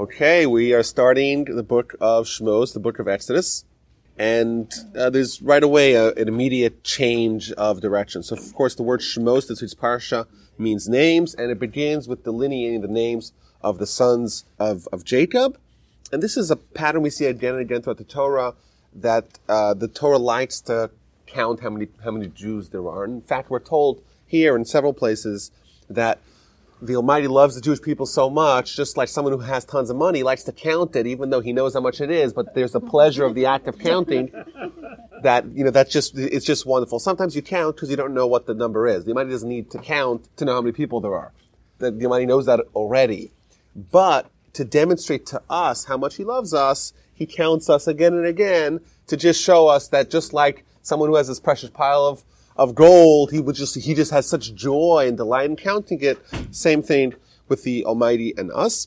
Okay, we are starting the book of Shmos, the book of Exodus, and uh, there's right away a, an immediate change of direction. So, of course, the word Shmos, this week's parsha, means names, and it begins with delineating the names of the sons of, of Jacob. And this is a pattern we see again and again throughout the Torah, that uh, the Torah likes to count how many how many Jews there are. And in fact, we're told here in several places that the Almighty loves the Jewish people so much, just like someone who has tons of money likes to count it, even though he knows how much it is, but there's the pleasure of the act of counting that, you know, that's just, it's just wonderful. Sometimes you count because you don't know what the number is. The Almighty doesn't need to count to know how many people there are. The, the Almighty knows that already. But to demonstrate to us how much he loves us, he counts us again and again to just show us that just like someone who has this precious pile of of gold. He would just, he just has such joy and delight in counting it. Same thing with the Almighty and us.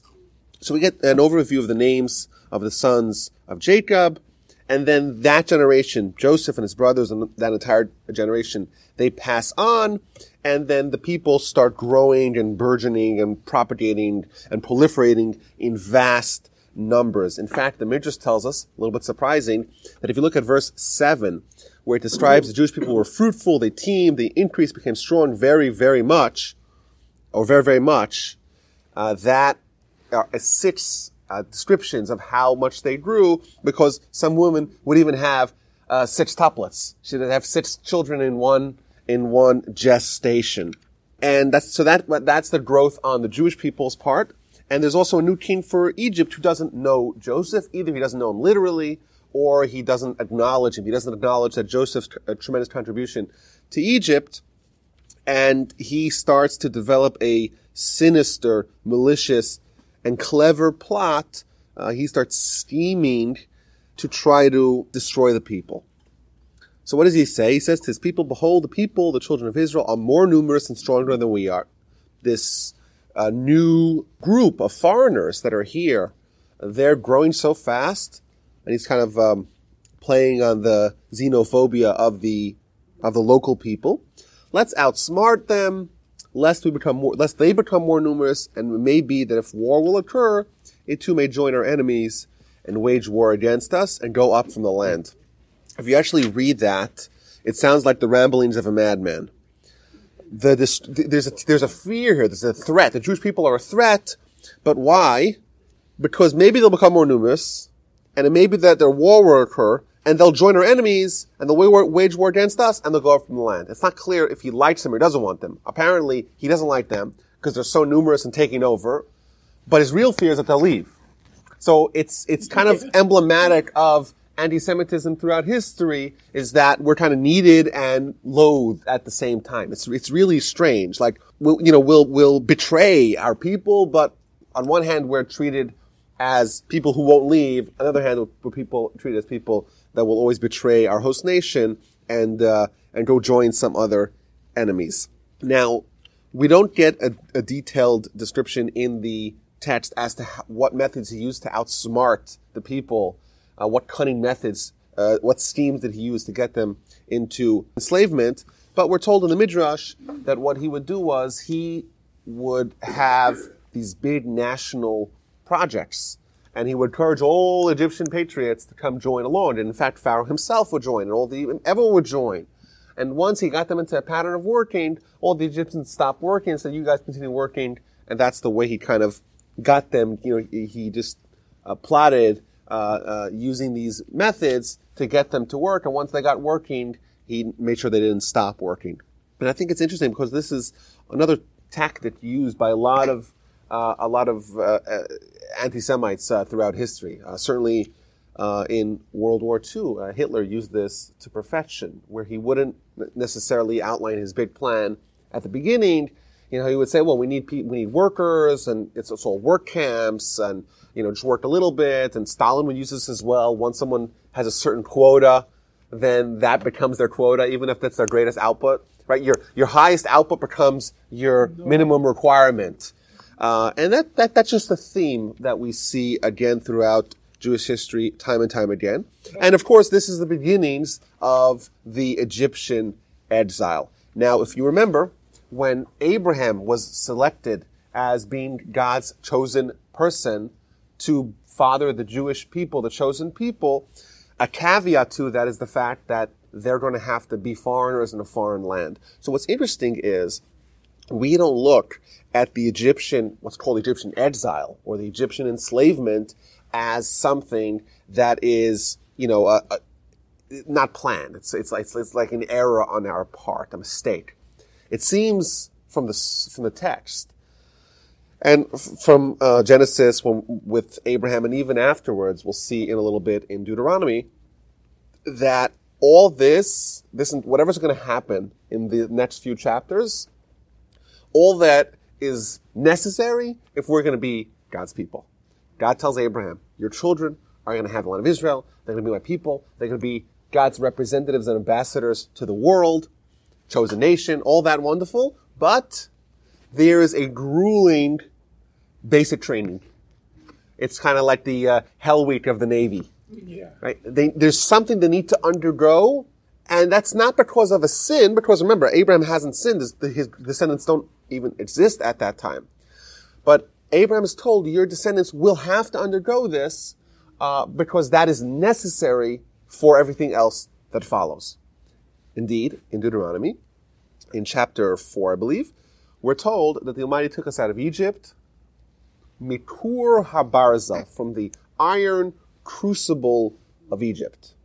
So we get an overview of the names of the sons of Jacob. And then that generation, Joseph and his brothers and that entire generation, they pass on. And then the people start growing and burgeoning and propagating and proliferating in vast numbers. In fact, the Midrash tells us, a little bit surprising, that if you look at verse 7, where it describes the Jewish people were fruitful, they teemed, they increased, became strong very, very much, or very, very much. Uh, that are six uh, descriptions of how much they grew, because some women would even have uh, six tuplets. She'd have six children in one in one gestation, and that's so that that's the growth on the Jewish people's part. And there's also a new king for Egypt who doesn't know Joseph either. He doesn't know him literally, or he doesn't acknowledge him. He doesn't acknowledge that Joseph's a tremendous contribution to Egypt. And he starts to develop a sinister, malicious, and clever plot. Uh, he starts scheming to try to destroy the people. So what does he say? He says to his people, behold, the people, the children of Israel, are more numerous and stronger than we are. This uh, new group of foreigners that are here, they're growing so fast and he's kind of um, playing on the xenophobia of the of the local people. Let's outsmart them, lest we become more, lest they become more numerous, and it may be that if war will occur, it too may join our enemies and wage war against us and go up from the land. If you actually read that, it sounds like the ramblings of a madman. The, this, there's a, there's a fear here. There's a threat. The Jewish people are a threat, but why? Because maybe they'll become more numerous, and it may be that their war will occur, and they'll join our enemies, and they'll wage war against us, and they'll go up from the land. It's not clear if he likes them or doesn't want them. Apparently, he doesn't like them, because they're so numerous and taking over, but his real fear is that they'll leave. So it's, it's kind of emblematic of anti-Semitism throughout history is that we're kind of needed and loathed at the same time. It's, it's really strange. Like, we'll, you know, we'll, we'll betray our people, but on one hand, we're treated as people who won't leave. On the other hand, we're people treated as people that will always betray our host nation and uh, and go join some other enemies. Now, we don't get a, a detailed description in the text as to how, what methods he used to outsmart the people, uh, what cunning methods, uh, what schemes did he use to get them into enslavement. But we're told in the Midrash that what he would do was he would have these big national projects. And he would encourage all Egyptian patriots to come join along. And in fact, Pharaoh himself would join, and all the everyone would join. And once he got them into a pattern of working, all the Egyptians stopped working and said, "You guys continue working." And that's the way he kind of got them. You know, he just uh, plotted uh, uh, using these methods to get them to work. And once they got working, he made sure they didn't stop working. And I think it's interesting because this is another tactic used by a lot of a lot of uh, uh, anti-Semites uh, throughout history. Uh, certainly uh, in World War II, Hitler used this to perfection, where he wouldn't necessarily outline his big plan at the beginning. You know, he would say, "Well, we need we need workers, and it's, it's all work camps, and you know, just work a little bit." And Stalin would use this as well. Once someone has a certain quota, then that becomes their quota, even if that's their greatest output. Right? Your your highest output becomes your minimum requirement. Uh, and that, that, that's just a theme that we see again throughout Jewish history time and time again. And of course, this is the beginnings of the Egyptian exile. Now, if you remember, when Abraham was selected as being God's chosen person to father the Jewish people, the chosen people. A caveat to that is the fact that they're going to have to be foreigners in a foreign land. So what's interesting is we don't look at the Egyptian, what's called Egyptian exile or the Egyptian enslavement as something that is, you know, a, a, not planned. It's, it's, it's, it's like an error on our part, a mistake. It seems from the, from the text and from uh, Genesis when, with Abraham and even afterwards, we'll see in a little bit in Deuteronomy that all this, this whatever's going to happen in the next few chapters, all that is necessary if we're going to be God's people. God tells Abraham, your children are going to have the land of Israel. They're going to be my people. They're going to be God's representatives and ambassadors to the world, chosen nation, all that wonderful. But there is a grueling basic training. It's kind of like the uh, Hell Week of the Navy. Yeah. Right? They, there's something they need to undergo, and that's not because of a sin, because remember, Abraham hasn't sinned. His, his descendants don't even exist at that time. But Abraham is told your descendants will have to undergo this uh, because that is necessary for everything else that follows. Indeed, in Deuteronomy, in chapter 4, I believe, we're told that the Almighty took us out of Egypt, Mikur Habarzel, from the iron crucible of Egypt.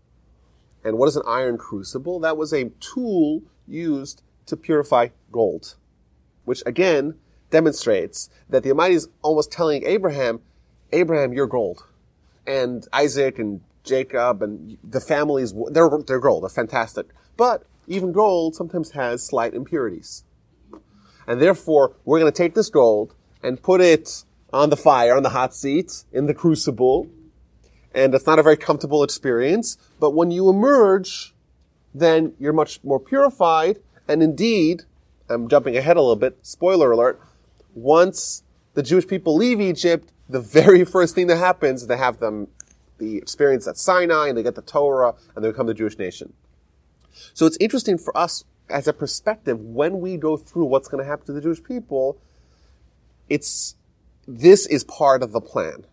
And what is an iron crucible? That was a tool used to purify gold, which again demonstrates that the Almighty is almost telling Abraham, Abraham, you're gold. And Isaac and Jacob and the families, they're, they're gold, they're fantastic. But even gold sometimes has slight impurities. And therefore, we're going to take this gold and put it on the fire, on the hot seat, in the crucible. And it's not a very comfortable experience. But when you emerge, then you're much more purified. And indeed, I'm jumping ahead a little bit, spoiler alert, once the Jewish people leave Egypt, the very first thing that happens, is they have them the experience at Sinai and they get the Torah and they become the Jewish nation. So it's interesting for us as a perspective when we go through what's going to happen to the Jewish people. It's this is part of the plan.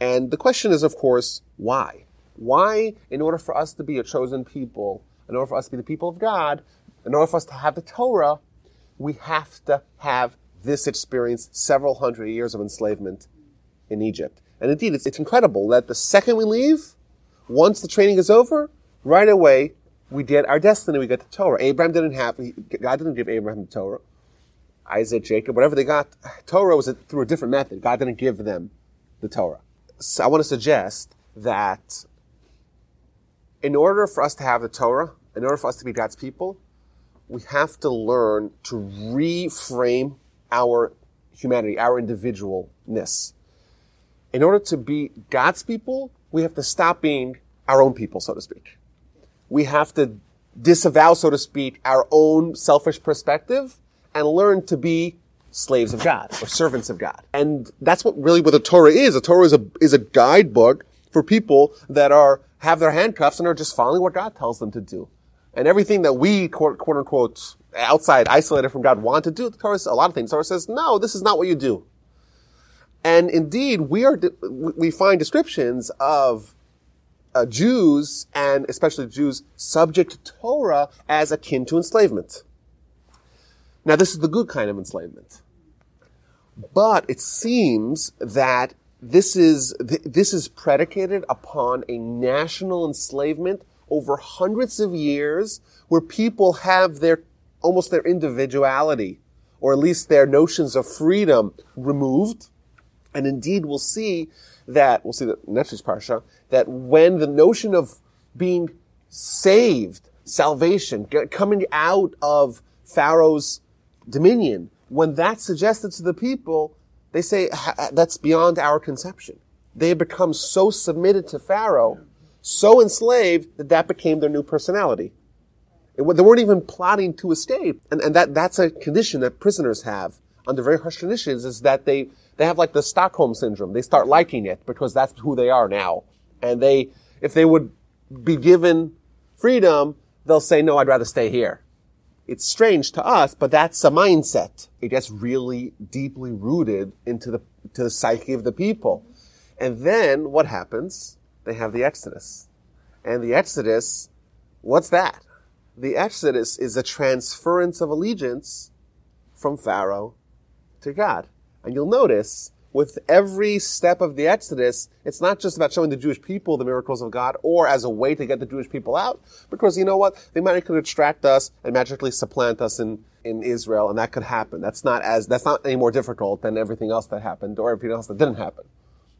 And the question is, of course, why? Why, in order for us to be a chosen people, in order for us to be the people of God, in order for us to have the Torah, we have to have this experience several hundred years of enslavement in Egypt. And indeed, it's, it's incredible that the second we leave, once the training is over, right away, we get our destiny, we get the Torah. Abraham didn't have, God didn't give Abraham the Torah. Isaac, Jacob, whatever they got, Torah was through a different method. God didn't give them the Torah. So I want to suggest that in order for us to have the Torah, in order for us to be God's people, we have to learn to reframe our humanity, our individualness. In order to be God's people, we have to stop being our own people, so to speak. We have to disavow, so to speak, our own selfish perspective and learn to be slaves of God or servants of God. And that's what really what the Torah is. The Torah is a, is a guidebook for people that are, have their handcuffs and are just following what God tells them to do. And everything that we, quote, quote unquote, outside, isolated from God want to do, the Torah, a lot of things, the Torah says, no, this is not what you do. And indeed, we are, we find descriptions of uh, Jews, and especially Jews, subject to Torah as akin to enslavement. Now, this is the good kind of enslavement. But it seems that this is, this is predicated upon a national enslavement over hundreds of years where people have their, almost their individuality, or at least their notions of freedom removed. And indeed, we'll see that, we'll see that next week's parsha, that when the notion of being saved, salvation, coming out of Pharaoh's dominion, when that's suggested to the people, they say that's beyond our conception. They become so submitted to Pharaoh, so enslaved that that became their new personality. It, they weren't even plotting to escape, and, and that that's a condition that prisoners have under very harsh conditions. Is that they they have like the Stockholm syndrome. They start liking it because that's who they are now, and they if they would be given freedom, they'll say, "No, I'd rather stay here." it's strange to us, but that's a mindset. It gets really deeply rooted into the, to the psyche of the people. And then what happens? They have the Exodus. And the Exodus, what's that? The Exodus is a transference of allegiance from Pharaoh to God. And you'll notice with every step of the Exodus, it's not just about showing the Jewish people the miracles of God or as a way to get the Jewish people out, because you know what? They might could extract us and magically supplant us in, in Israel, and that could happen. That's not as, that's not any more difficult than everything else that happened or everything else that didn't happen.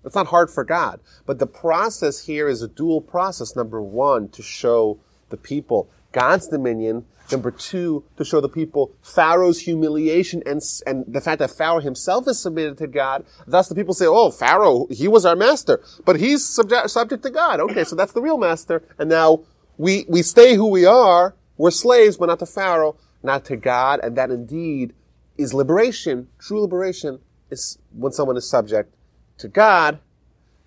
It's not hard for God. But the process here is a dual process. Number one, to show the people God's dominion. Number two, to show the people Pharaoh's humiliation and, and the fact that Pharaoh himself is submitted to God. Thus the people say, oh, Pharaoh, he was our master, but he's subject, subject to God. Okay, so that's the real master. And now we, we stay who we are. We're slaves, but not to Pharaoh, not to God. And that indeed is liberation. True liberation is when someone is subject to God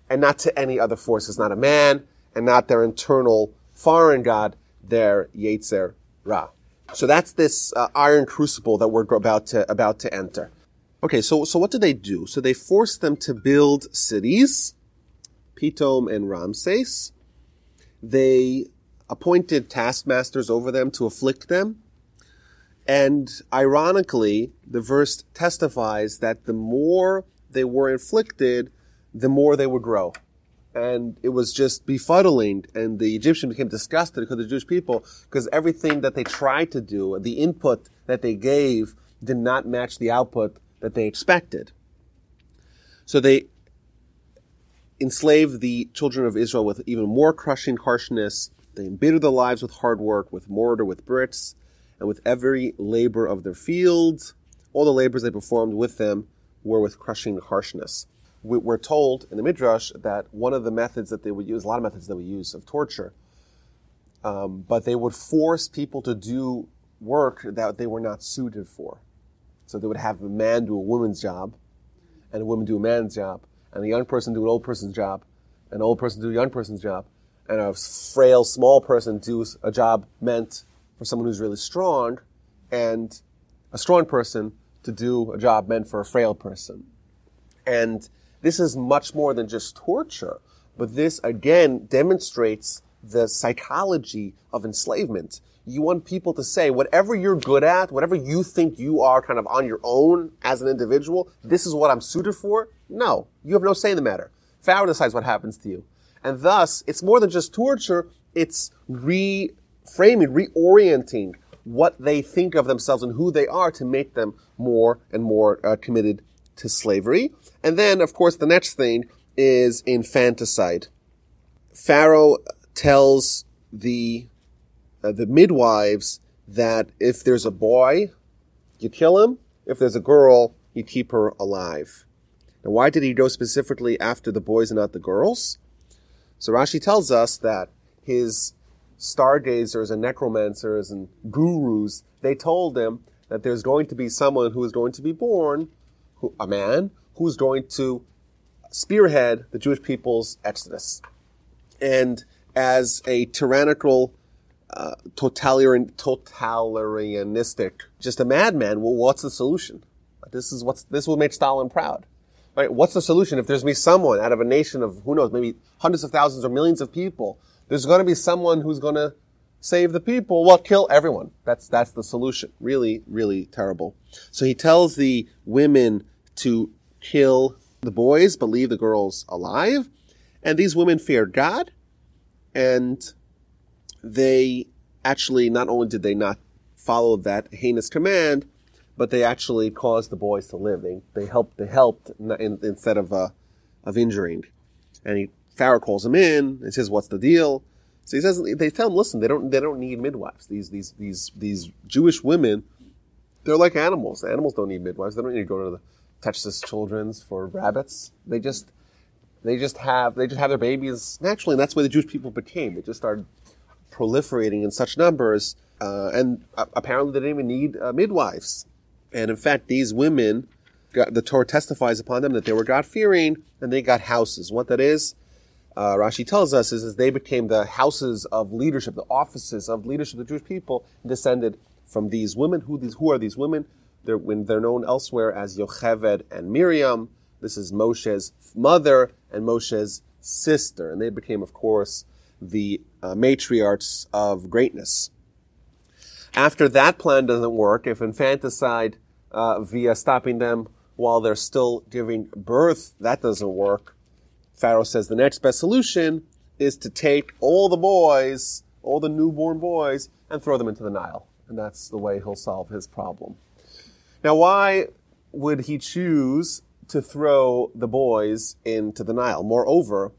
and not to any other force. forces, not a man and not their internal foreign God, their Yetzer Ra. So that's this uh, iron crucible that we're about to about to enter. Okay, so so what do they do? So they force them to build cities, Pitom and Ramses. They appointed taskmasters over them to afflict them. And ironically, the verse testifies that the more they were inflicted, the more they would grow and it was just befuddling. And the Egyptian became disgusted because the Jewish people, because everything that they tried to do, the input that they gave, did not match the output that they expected. So they enslaved the children of Israel with even more crushing harshness. They embittered their lives with hard work, with mortar, with bricks, and with every labor of their fields. All the labors they performed with them were with crushing harshness we're told in the Midrash that one of the methods that they would use, a lot of methods that we use of torture, um, but they would force people to do work that they were not suited for. So they would have a man do a woman's job, and a woman do a man's job, and a young person do an old person's job, and an old person do a young person's job, and a frail, small person do a job meant for someone who's really strong, and a strong person to do a job meant for a frail person. And this is much more than just torture, but this again demonstrates the psychology of enslavement. You want people to say, whatever you're good at, whatever you think you are kind of on your own as an individual, this is what I'm suited for. No, you have no say in the matter. Pharaoh decides what happens to you. And thus, it's more than just torture, it's reframing, reorienting what they think of themselves and who they are to make them more and more uh, committed to slavery. And then, of course, the next thing is infanticide. Pharaoh tells the uh, the midwives that if there's a boy, you kill him. If there's a girl, you keep her alive. Now, why did he go specifically after the boys and not the girls? So Rashi tells us that his stargazers and necromancers and gurus, they told him that there's going to be someone who is going to be born who, a man who's going to spearhead the Jewish people's exodus. And as a tyrannical, uh, totalitarian, totalitarianistic, just a madman, well, what's the solution? This is what's, this will make Stalin proud. Right? What's the solution? If there's me someone out of a nation of, who knows, maybe hundreds of thousands or millions of people, there's going to be someone who's going to save the people. Well, kill everyone. That's, that's the solution. Really, really terrible. So he tells the women to kill the boys, but leave the girls alive. And these women feared God, and they actually, not only did they not follow that heinous command, but they actually caused the boys to live. They, they helped, they helped in, instead of, uh, of injuring. And he, Pharaoh calls him in and says, what's the deal? So he says, they tell him, listen, they don't, they don't need midwives. These, these, these, these Jewish women, they're like animals. Animals don't need midwives. They don't need to go to the Texas Children's for rabbits. They just, they just have, they just have their babies naturally. And that's where the Jewish people became. They just started proliferating in such numbers. Uh, and uh, apparently they didn't even need uh, midwives. And in fact, these women, the Torah testifies upon them that they were God fearing and they got houses. What that is, uh, Rashi tells us is, is they became the houses of leadership, the offices of leadership of the Jewish people descended from these women. Who these? Who are these women? They're, when they're known elsewhere as Yocheved and Miriam. This is Moshe's mother, and Moshe's sister. And they became, of course, the uh, matriarchs of greatness. After that plan doesn't work, if infanticide uh, via stopping them while they're still giving birth, that doesn't work, Pharaoh says the next best solution is to take all the boys, all the newborn boys, and throw them into the Nile. And that's the way he'll solve his problem. Now, why would he choose to throw the boys into the Nile? Moreover,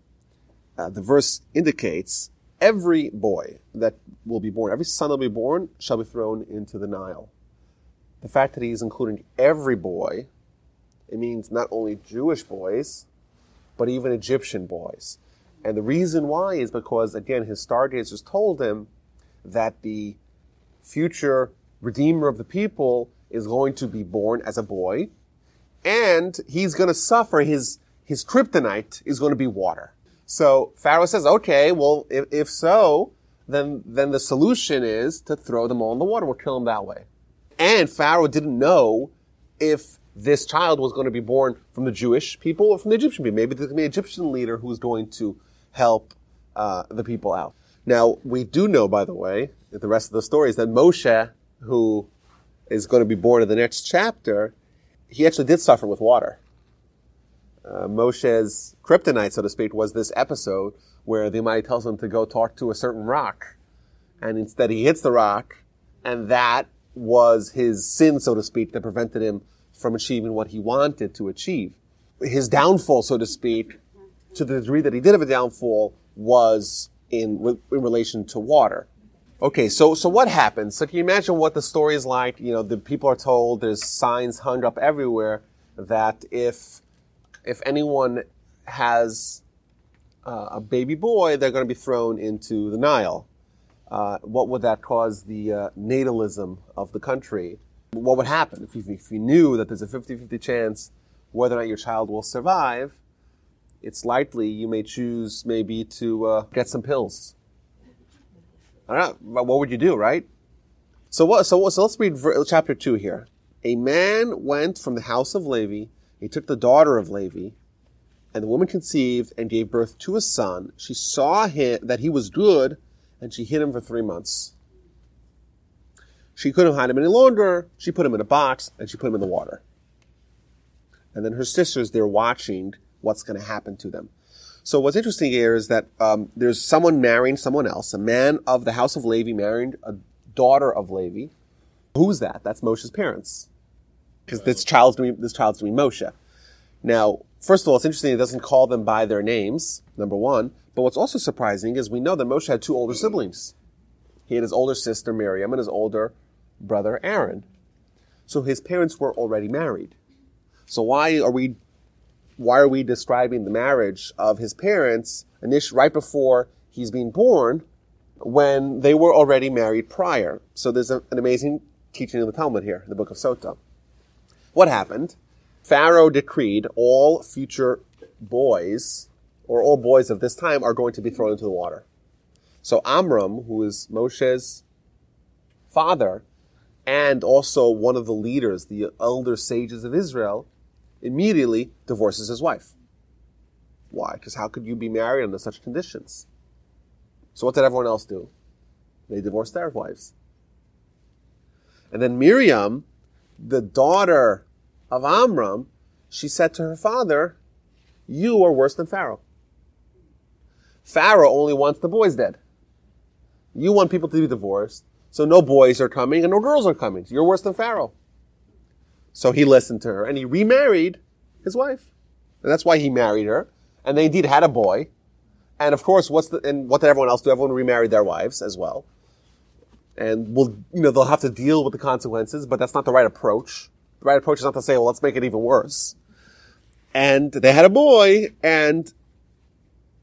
uh, the verse indicates every boy that will be born, every son that will be born, shall be thrown into the Nile. The fact that he's including every boy, it means not only Jewish boys, but even Egyptian boys. And the reason why is because, again, his stargazers told him that the future redeemer of the people is going to be born as a boy, and he's going to suffer his, his kryptonite is going to be water. So Pharaoh says, okay, well, if, if so, then, then the solution is to throw them all in the water. We'll kill them that way. And Pharaoh didn't know if this child was going to be born from the Jewish people or from the Egyptian people. Maybe there's going to be an Egyptian leader who's going to help uh, the people out. Now, we do know, by the way, the rest of the story is that Moshe, who is going to be born in the next chapter, he actually did suffer with water uh, Moshe's kryptonite, so to speak, was this episode where the Almighty tells him to go talk to a certain rock. And instead he hits the rock, and that was his sin, so to speak, that prevented him from achieving what he wanted to achieve. His downfall, so to speak, to the degree that he did have a downfall, was in, in relation to water. Okay, so, so what happens? So can you imagine what the story is like? You know, the people are told there's signs hung up everywhere that if if anyone has uh, a baby boy, they're going to be thrown into the Nile. Uh, what would that cause the uh, natalism of the country? What would happen if you, if you knew that there's a 50-50 chance whether or not your child will survive? It's likely you may choose maybe to uh, get some pills. I don't know. What would you do, right? So what? So, so let's read chapter two here. A man went from the house of Levi he took the daughter of Levi, and the woman conceived and gave birth to a son. She saw him, that he was good, and she hid him for three months. She couldn't hide him any longer. She put him in a box and she put him in the water. And then her sisters, they're watching what's going to happen to them. So what's interesting here is that um, there's someone marrying someone else, a man of the house of Levi marrying a daughter of Levi. Who's that? That's Moshe's parents because this child's doing this child's doing Moshe. Now, first of all, it's interesting it doesn't call them by their names. Number one, but what's also surprising is we know that Moshe had two older siblings. He had his older sister Miriam and his older brother Aaron. So his parents were already married. So why are we why are we describing the marriage of his parents initially right before he's being born when they were already married prior? So there's a, an amazing teaching in the Talmud here, in the book of Sota. What happened? Pharaoh decreed all future boys, or all boys of this time, are going to be thrown into the water. So Amram, who is Moshe's father, and also one of the leaders, the elder sages of Israel, immediately divorces his wife. Why? Because how could you be married under such conditions? So what did everyone else do? They divorced their wives. And then Miriam, the daughter of Amram, she said to her father, You are worse than Pharaoh. Pharaoh only wants the boys dead. You want people to be divorced, so no boys are coming and no girls are coming. You're worse than Pharaoh. So he listened to her and he remarried his wife. And that's why he married her. And they indeed had a boy. And of course, what's the, and what did everyone else do? Everyone remarried their wives as well. And will, you know, they'll have to deal with the consequences, but that's not the right approach. The right approach is not to say, well, let's make it even worse. And they had a boy, and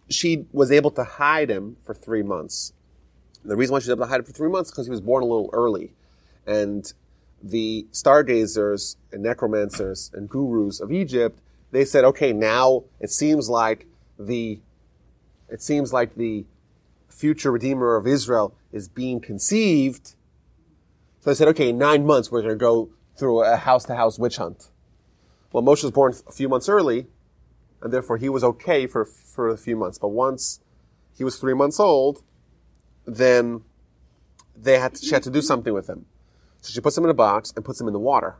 she was able to hide him for three months. The reason why she was able to hide it for three months is because he was born a little early. And the stargazers and necromancers and gurus of Egypt, they said, okay, now it seems like the, it seems like the future redeemer of Israel is being conceived. So they said, okay, in nine months we're going to go through a house to house witch hunt. Well, Moshe was born a few months early, and therefore he was okay for, for a few months. But once he was three months old, then they had to, she had to do something with him. So she puts him in a box and puts him in the water.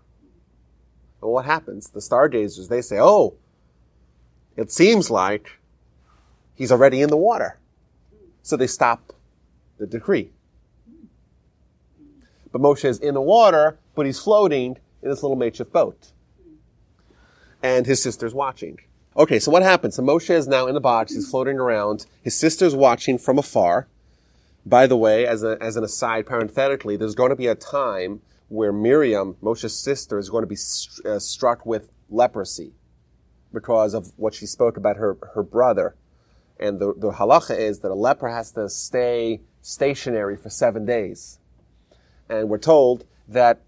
And what happens? The stargazers, they say, oh, it seems like he's already in the water. So they stop the decree. But Moshe is in the water, but he's floating in this little makeshift boat. And his sister's watching. Okay, so what happens? So Moshe is now in the box, he's floating around, his sister's watching from afar. By the way, as, a, as an aside, parenthetically, there's going to be a time where Miriam, Moshe's sister, is going to be st- uh, struck with leprosy because of what she spoke about her, her brother. And the, the halacha is that a leper has to stay stationary for seven days. And we're told that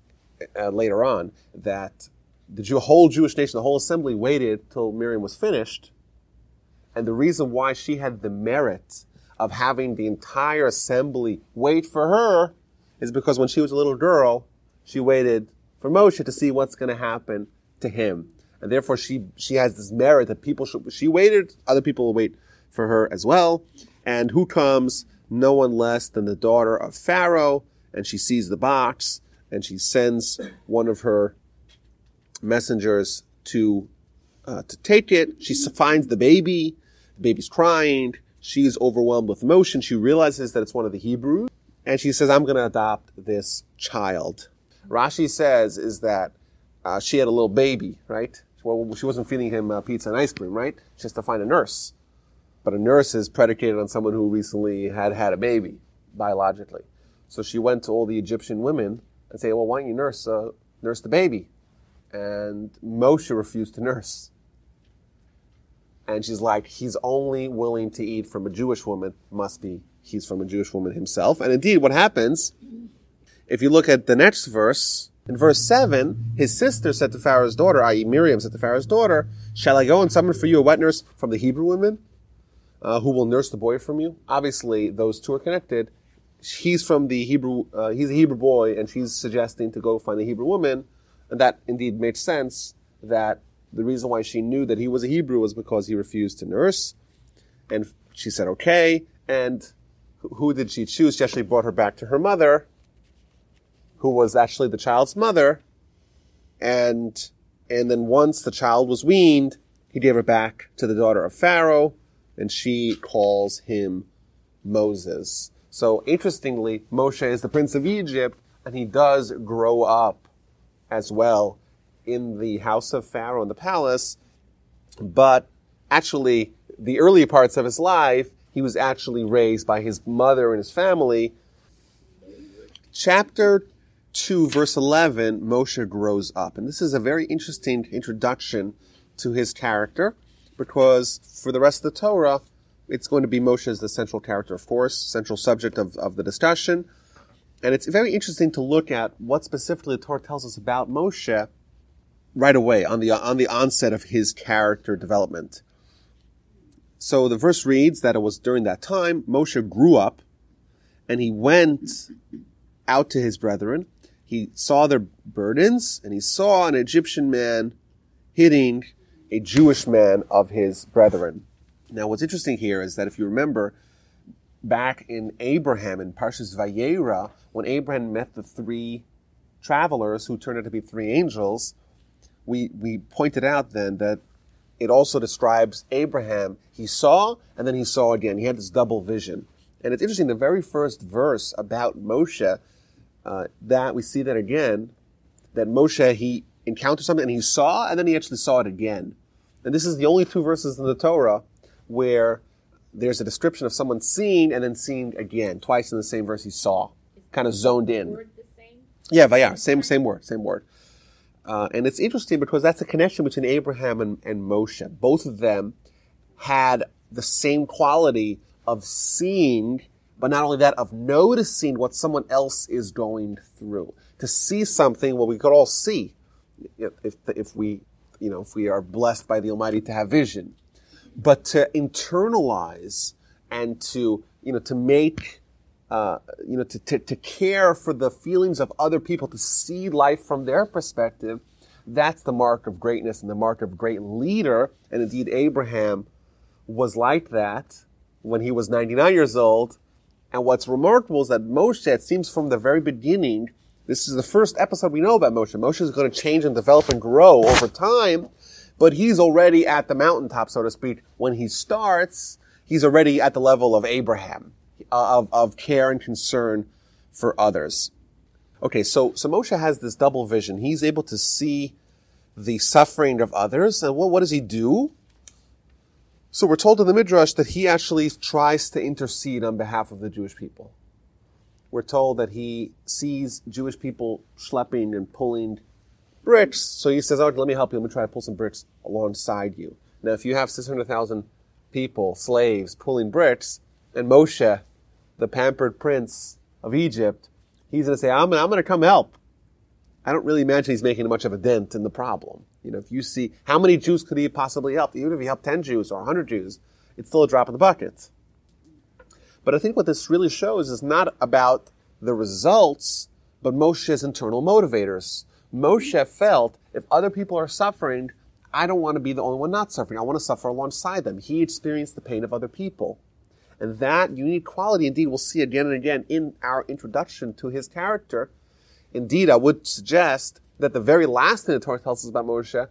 uh, later on that the Jew, whole Jewish nation, the whole assembly waited till Miriam was finished. And the reason why she had the merit of having the entire assembly wait for her is because when she was a little girl, she waited for Moshe to see what's going to happen to him. And therefore she, she has this merit that people should, she waited, other people will wait for her as well. And who comes? No one less than the daughter of Pharaoh. And she sees the box and she sends one of her messengers to, uh, to take it. She finds the baby. The baby's crying. She's overwhelmed with emotion. She realizes that it's one of the Hebrews. And she says, I'm going to adopt this child. Rashi says is that uh, she had a little baby, right? Well, she wasn't feeding him uh, pizza and ice cream, right? She has to find a nurse. But a nurse is predicated on someone who recently had had a baby, biologically. So she went to all the Egyptian women and say, well, why don't you nurse, uh, nurse the baby? And Moshe refused to nurse. And she's like, he's only willing to eat from a Jewish woman. Must be he's from a Jewish woman himself. And indeed, what happens if you look at the next verse, in verse 7, his sister said to Pharaoh's daughter, i.e., Miriam said to Pharaoh's daughter, Shall I go and summon for you a wet nurse from the Hebrew women uh, who will nurse the boy from you? Obviously, those two are connected. He's from the Hebrew, uh, he's a Hebrew boy, and she's suggesting to go find a Hebrew woman. And that indeed makes sense that the reason why she knew that he was a Hebrew was because he refused to nurse. And she said, okay. And who did she choose? She actually brought her back to her mother who was actually the child's mother. And, and then once the child was weaned, he gave her back to the daughter of Pharaoh, and she calls him Moses. So interestingly, Moshe is the prince of Egypt, and he does grow up as well in the house of Pharaoh in the palace, but actually, the early parts of his life, he was actually raised by his mother and his family. Chapter 2, verse 11, Moshe grows up. And this is a very interesting introduction to his character because for the rest of the Torah, it's going to be Moshe as the central character, of course, central subject of, of the discussion. And it's very interesting to look at what specifically the Torah tells us about Moshe right away on the, on the onset of his character development. So the verse reads that it was during that time Moshe grew up and he went out to his brethren he saw their burdens and he saw an Egyptian man hitting a Jewish man of his brethren. Now, what's interesting here is that if you remember back in Abraham in Parshas Vayera, when Abraham met the three travelers who turned out to be three angels, we, we pointed out then that it also describes Abraham. He saw and then he saw again. He had this double vision. And it's interesting, the very first verse about Moshe uh, that we see that again, that Moshe, he encountered something and he saw, and then he actually saw it again. And this is the only two verses in the Torah where there's a description of someone seeing and then seeing again, twice in the same verse he saw, kind of zoned in. Yeah, but yeah, same same word, same word. Uh, and it's interesting because that's a connection between Abraham and, and Moshe. Both of them had the same quality of seeing but not only that, of noticing what someone else is going through. To see something, well, we could all see if, if we, you know, if we are blessed by the Almighty to have vision. But to internalize and to, you know, to make, uh, you know, to, to, to care for the feelings of other people, to see life from their perspective, That's the mark of greatness and the mark of great leader. And indeed, Abraham was like that when he was 99 years old. And what's remarkable is that Moshe, it seems from the very beginning, this is the first episode we know about Moshe. Moshe is going to change and develop and grow over time, but he's already at the mountaintop, so to speak. When he starts, he's already at the level of Abraham, of, of care and concern for others. Okay, so, so Moshe has this double vision. He's able to see the suffering of others, and what, what does he do? So we're told in the Midrash that he actually tries to intercede on behalf of the Jewish people we're told that he sees Jewish people schlepping and pulling bricks. So he says, "Oh, let me help you. Let me try to pull some bricks alongside you." Now, if you have six hundred thousand people, slaves, pulling bricks, and Moshe, the pampered prince of Egypt, he's going to say, "I'm, I'm going to come help." I don't really imagine he's making much of a dent in the problem. You know, if you see how many Jews could he possibly help, even if he helped ten Jews or hundred Jews, it's still a drop in the bucket. But I think what this really shows is not about the results, but Moshe's internal motivators. Moshe felt if other people are suffering, I don't want to be the only one not suffering. I want to suffer alongside them. He experienced the pain of other people. And that unique quality, indeed, we'll see again and again in our introduction to his character. Indeed, I would suggest that the very last thing the Torah tells us about Moshe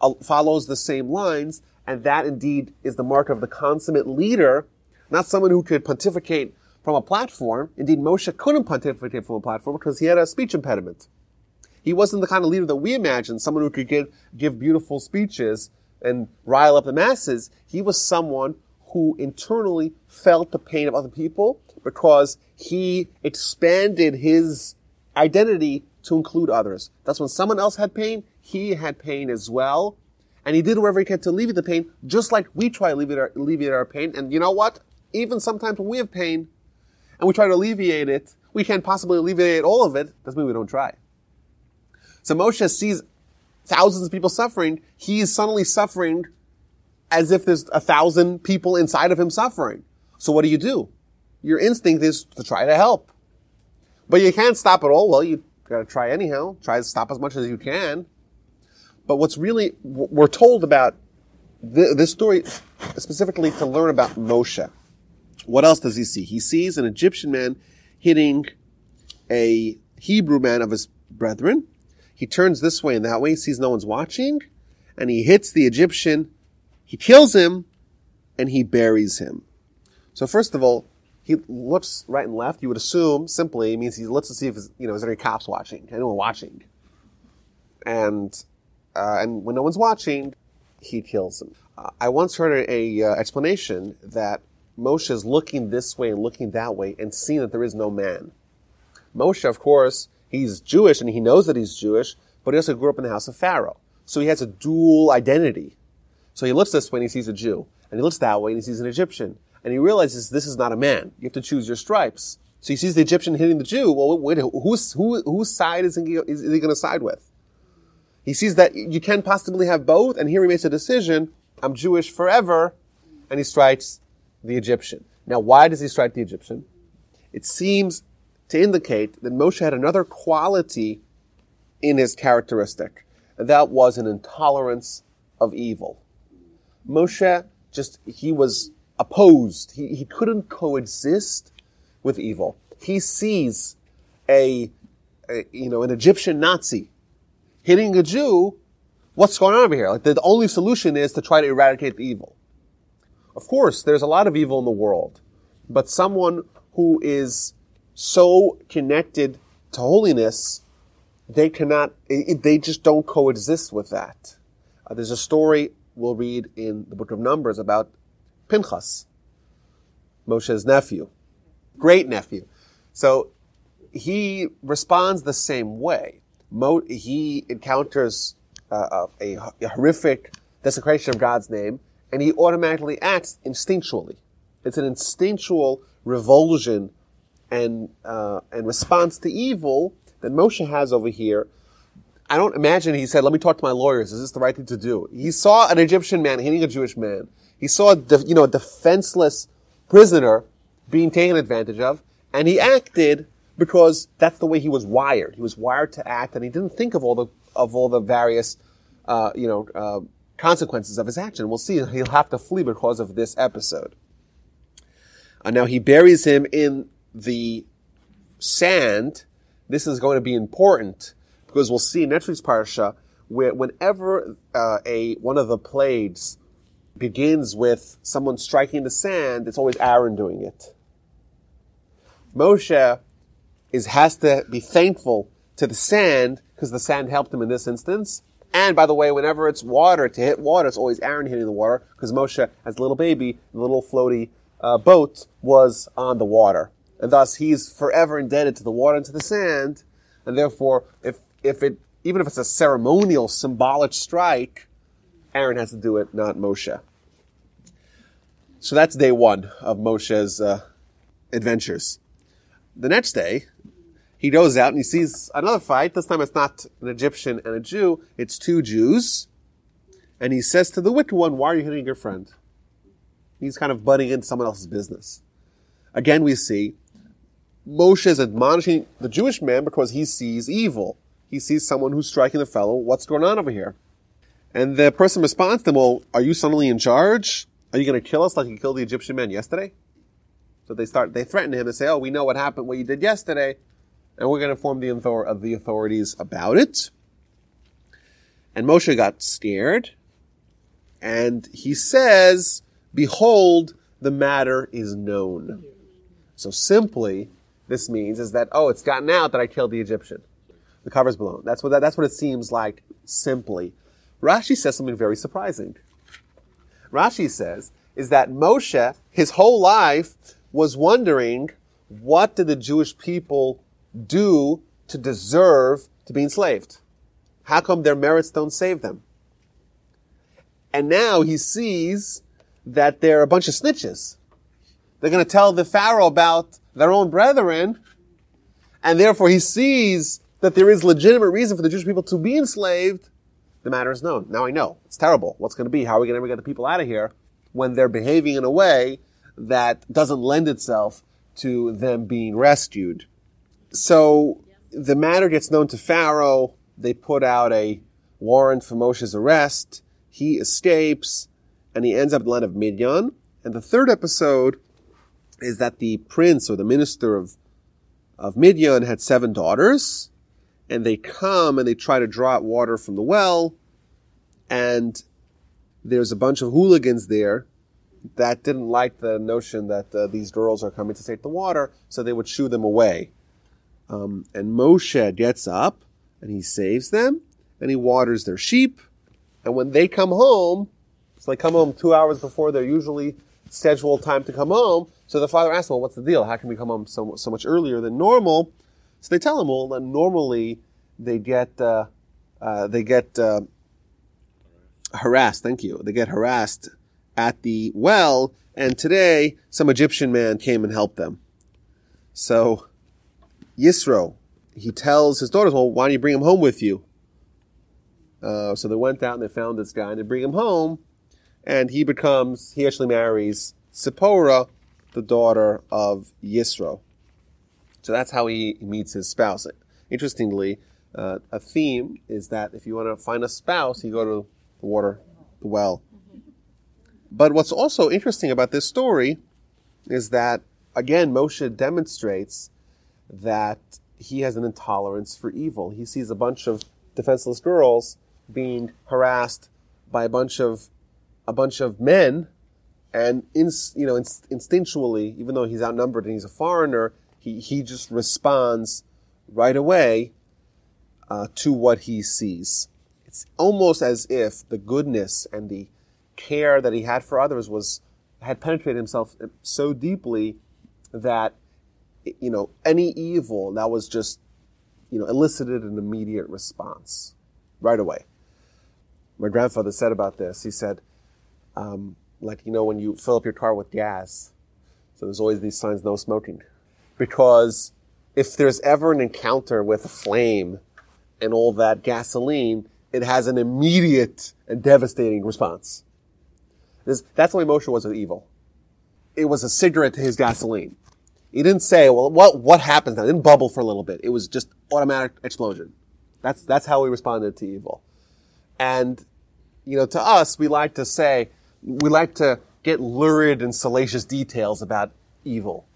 uh, follows the same lines, and that indeed is the mark of the consummate leader not someone who could pontificate from a platform. Indeed, Moshe couldn't pontificate from a platform because he had a speech impediment. He wasn't the kind of leader that we imagine, someone who could give, give beautiful speeches and rile up the masses. He was someone who internally felt the pain of other people because he expanded his identity to include others. That's when someone else had pain, he had pain as well. And he did whatever he could to alleviate the pain, just like we try to alleviate our, alleviate our pain. And you know what? even sometimes when we have pain and we try to alleviate it, we can't possibly alleviate all of it. Doesn't mean we don't try. So Moshe sees thousands of people suffering. He's suddenly suffering as if there's a thousand people inside of him suffering. So what do you do? Your instinct is to try to help. But you can't stop it all. Well, you gotta try anyhow. Try to stop as much as you can. But what's really, we're told about this story specifically to learn about Moshe. What else does he see? He sees an Egyptian man hitting a Hebrew man of his brethren. He turns this way and that way, sees no one's watching, and he hits the Egyptian, he kills him, and he buries him. So first of all, he looks right and left. You would assume simply means he looks to see if you know is there any cops watching, anyone watching, and uh, and when no one's watching, he kills him. Uh, I once heard a, uh, explanation that Moshe is looking this way and looking that way and seeing that there is no man. Moshe, of course, he's Jewish and he knows that he's Jewish, but he also grew up in the house of Pharaoh. So he has a dual identity. So he looks this way and he sees a Jew, and he looks that way and he sees an Egyptian, and he realizes this is not a man. You have to choose your stripes. So he sees the Egyptian hitting the Jew. Well, wait, who's, who, whose side is he, is he going to side with? He sees that you can't possibly have both, and here he makes a decision. I'm Jewish forever, and he strikes the Egyptian. Now, why does he strike the Egyptian? It seems to indicate that Moshe had another quality in his characteristic, and that was an intolerance of evil. Moshe just, he was opposed. He, he couldn't coexist with evil. He sees a, a, you know, an Egyptian Nazi hitting a Jew. What's going on over here? Like the only solution is to try to eradicate the evil. Of course, there's a lot of evil in the world, but someone who is so connected to holiness, they cannot, they just don't coexist with that. Uh, there's a story we'll read in the book of Numbers about Pinchas, Moshe's nephew, great nephew. So he responds the same way. Mo, he encounters uh, a, a horrific desecration of God's name and he automatically acts instinctually. It's an instinctual revulsion and uh, and response to evil that Moshe has over here. I don't imagine he said, "Let me talk to my lawyers. Is this the right thing to do?" He saw an Egyptian man hitting a Jewish man. He saw, a, you know, a defenseless prisoner being taken advantage of, and he acted because that's the way he was wired. He was wired to act, and he didn't think of all the of all the various, uh, you know, uh, consequences of his action. We'll see he'll have to flee because of this episode. Uh, now he buries him in the sand. This is going to be important because we'll see in next week's parsha where whenever uh, a one of the plagues begins with someone striking the sand, it's always Aaron doing it. Moshe is has to be thankful to the sand because the sand helped him in this instance. And by the way, whenever it's water to hit water, it's always Aaron hitting the water because Moshe, as a little baby, the little floaty uh, boat was on the water, and thus he's forever indebted to the water and to the sand. And therefore, if if it even if it's a ceremonial, symbolic strike, Aaron has to do it, not Moshe. So that's day one of Moshe's uh, adventures. The next day, he goes out and he sees another fight. This time it's not an Egyptian and a Jew, it's two Jews. And he says to the wicked one, Why are you hitting your friend? He's kind of butting into someone else's business. Again, we see Moshe is admonishing the Jewish man because he sees evil. He sees someone who's striking the fellow. What's going on over here? And the person responds to him, Well, are you suddenly in charge? Are you going to kill us like you killed the Egyptian man yesterday? So they start, they threaten him and say, Oh, we know what happened, what you did yesterday, and we're going to inform the, of the authorities about it. And Moshe got scared, and he says, Behold, the matter is known. So simply, this means is that, oh, it's gotten out that I killed the Egyptian. The cover's blown. That's what, that, that's what it seems like simply. Rashi says something very surprising. Rashi says, is that Moshe, his whole life, was wondering, what did the Jewish people do to deserve to be enslaved? How come their merits don't save them? And now he sees that they're a bunch of snitches. They're going to tell the Pharaoh about their own brethren, and therefore he sees that there is legitimate reason for the Jewish people to be enslaved. The matter is known. Now I know. It's terrible. What's going to be? How are we going to ever get the people out of here when they're behaving in a way that doesn't lend itself to them being rescued? So the matter gets known to Pharaoh. They put out a warrant for Moshe's arrest. He escapes and he ends up in the land of Midian. And the third episode is that the prince or the minister of, of Midian had seven daughters, and they come and they try to draw out water from the well, and there's a bunch of hooligans there that didn't like the notion that uh, these girls are coming to take the water, so they would shoo them away. Um, and Moshe gets up and he saves them, and he waters their sheep, and when they come home, so they come home two hours before their usually scheduled time to come home. So the father asks well, what's the deal? How can we come home so, so much earlier than normal? So they tell him, well, that normally they get, uh, uh, they get, uh, harassed. Thank you. They get harassed at the well. And today some Egyptian man came and helped them. So Yisro, he tells his daughters, well, why don't you bring him home with you? Uh, so they went out and they found this guy and they bring him home and he becomes, he actually marries Zipporah, the daughter of Yisro. So that's how he meets his spouse. Interestingly, uh, a theme is that if you want to find a spouse, you go to the water, the well. But what's also interesting about this story is that, again, Moshe demonstrates that he has an intolerance for evil. He sees a bunch of defenseless girls being harassed by a bunch of a bunch of men, and in, you know, instinctually, even though he's outnumbered and he's a foreigner, he, he just responds right away uh, to what he sees. It's almost as if the goodness and the care that he had for others was had penetrated himself so deeply that you know any evil that was just you know elicited an immediate response right away. My grandfather said about this. He said um, like, you know, when you fill up your car with gas. So there's always these signs, no smoking. Because if there's ever an encounter with a flame and all that gasoline, it has an immediate and devastating response. This, that's the way Moshe was with evil. It was a cigarette to his gasoline. He didn't say, well, what, what happens now? It didn't bubble for a little bit. It was just automatic explosion. That's, that's how we responded to evil. And, you know, to us, we like to say, we like to get lurid and salacious details about evil.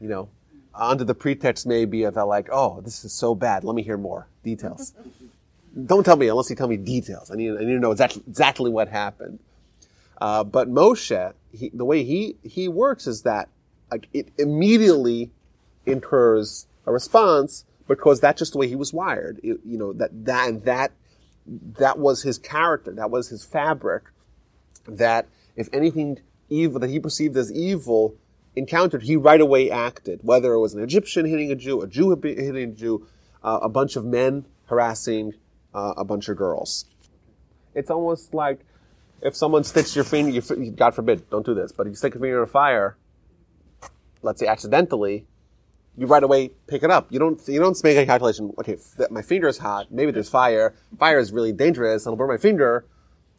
You know, under the pretext maybe of like, oh, this is so bad. Let me hear more details. Don't tell me unless you tell me details. I need, I need to know exactly, exactly what happened. Uh, but Moshe, he, the way he, he works is that like, it immediately incurs a response because that's just the way he was wired. It, you know, that, that, and that, that was his character. That was his fabric. That if anything evil that he perceived as evil encountered, he right away acted. Whether it was an Egyptian hitting a Jew, a Jew hitting a Jew, uh, a bunch of men harassing uh, a bunch of girls. It's almost like if someone sticks your finger, God forbid, don't do this, but if you stick your finger in a fire, let's say accidentally, you right away pick it up. You don't you don't make a calculation. Okay, my finger is hot. Maybe there's fire. Fire is really dangerous. It'll burn my finger.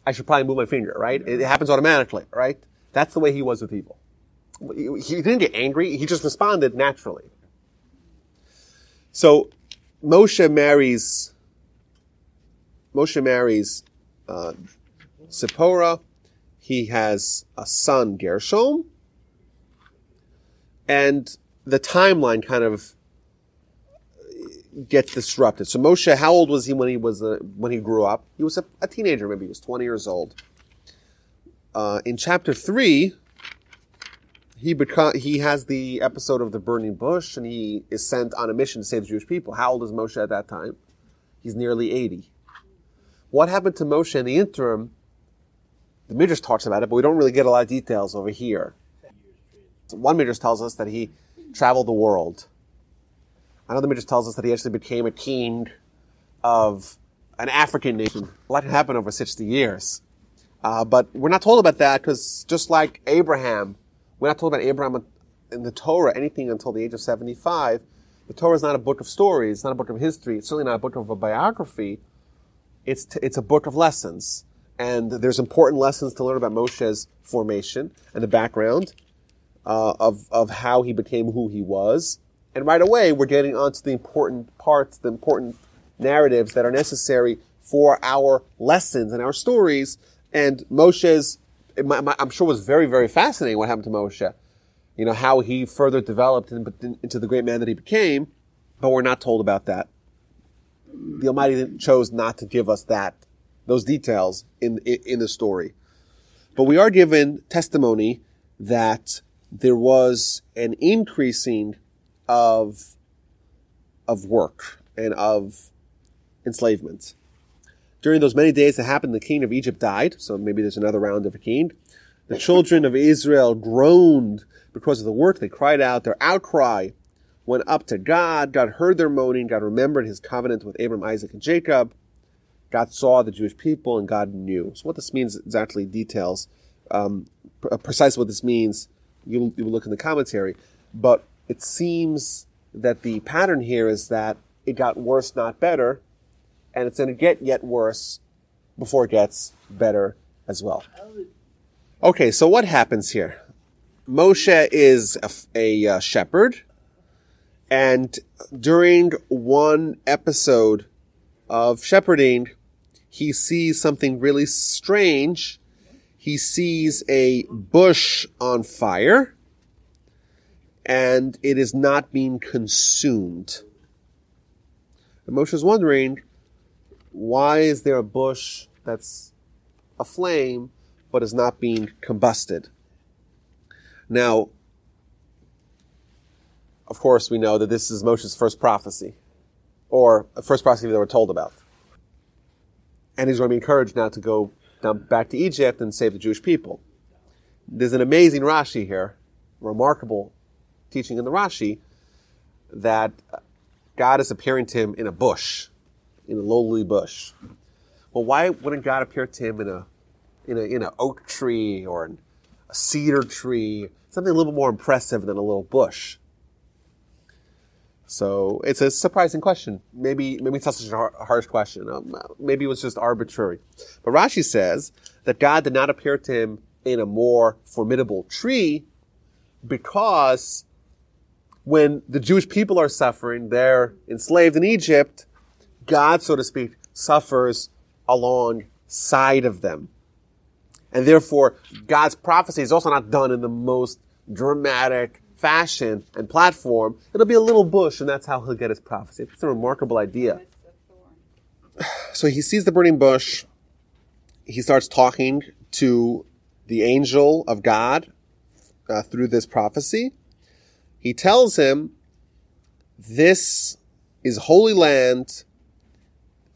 I should probably move my finger. Right? It, happens automatically. Right? That's the way he was with evil. He, didn't get angry. He just responded naturally. So Moshe marries Moshe marries uh, Zipporah. He has a son, Gershom. And the timeline kind of gets disrupted. So Moshe, how old was he when he was a, when he grew up? He was a, a teenager, maybe he was 20 years old. Uh, in chapter three, he beca- he has the episode of the burning bush, and he is sent on a mission to save the Jewish people. How old is Moshe at that time? He's nearly 80. What happened to Moshe in the interim? The Midrash talks about it, but we don't really get a lot of details over here. One Midrash tells us that he traveled the world. Another Midrash tells us that he actually became a king of an African nation. A lot happened over 60 years. Uh, but we're not told about that because just like Abraham, we're not told about Abraham in the Torah anything until the age of 75. The Torah is not a book of stories. It's not a book of history. It's certainly not a book of a biography. It's, t- it's a book of lessons. And there's important lessons to learn about Moshe's formation and the background uh, of, of how he became who he was. And right away, we're getting onto the important parts, the important narratives that are necessary for our lessons and our stories. And Moshe's, I'm sure was very, very fascinating what happened to Moshe. You know, how he further developed into the great man that he became, but we're not told about that. The Almighty chose not to give us that, those details in, in, in the story. But we are given testimony that there was an increasing of of work and of enslavement. During those many days that happened, the king of Egypt died, so maybe there's another round of a king. The children of Israel groaned because of the work. They cried out. Their outcry went up to God. God heard their moaning. God remembered his covenant with Abram, Isaac, and Jacob. God saw the Jewish people and God knew. So what this means exactly details, um, precisely what this means you you look in the commentary, but it seems that the pattern here is that it got worse, not better, and it's going to get yet worse before it gets better as well. Okay, so what happens here? Moshe is a, a uh, shepherd, and during one episode of shepherding, he sees something really strange he sees a bush on fire and it is not being consumed. And Moshe is wondering, why is there a bush that's aflame but is not being combusted? Now, of course, we know that this is Moshe's first prophecy, or first prophecy that we're told about. And he's going to be encouraged now to go down back to Egypt and save the Jewish people. There's an amazing Rashi here, remarkable teaching in the Rashi, that God is appearing to him in a bush, in a lowly bush. Well, why wouldn't God appear to him in a in a in an oak tree or a cedar tree, something a little more impressive than a little bush? So it's a surprising question. Maybe maybe it's not such a harsh question. Um, maybe it was just arbitrary. But Rashi says that God did not appear to him in a more formidable tree because when the Jewish people are suffering, they're enslaved in Egypt. God, so to speak, suffers alongside of them. And therefore, God's prophecy is also not done in the most dramatic fashion and platform. It'll be a little bush, and that's how he'll get his prophecy. It's a remarkable idea. So he sees the burning bush. He starts talking to the angel of God uh, through this prophecy. He tells him, This is holy land.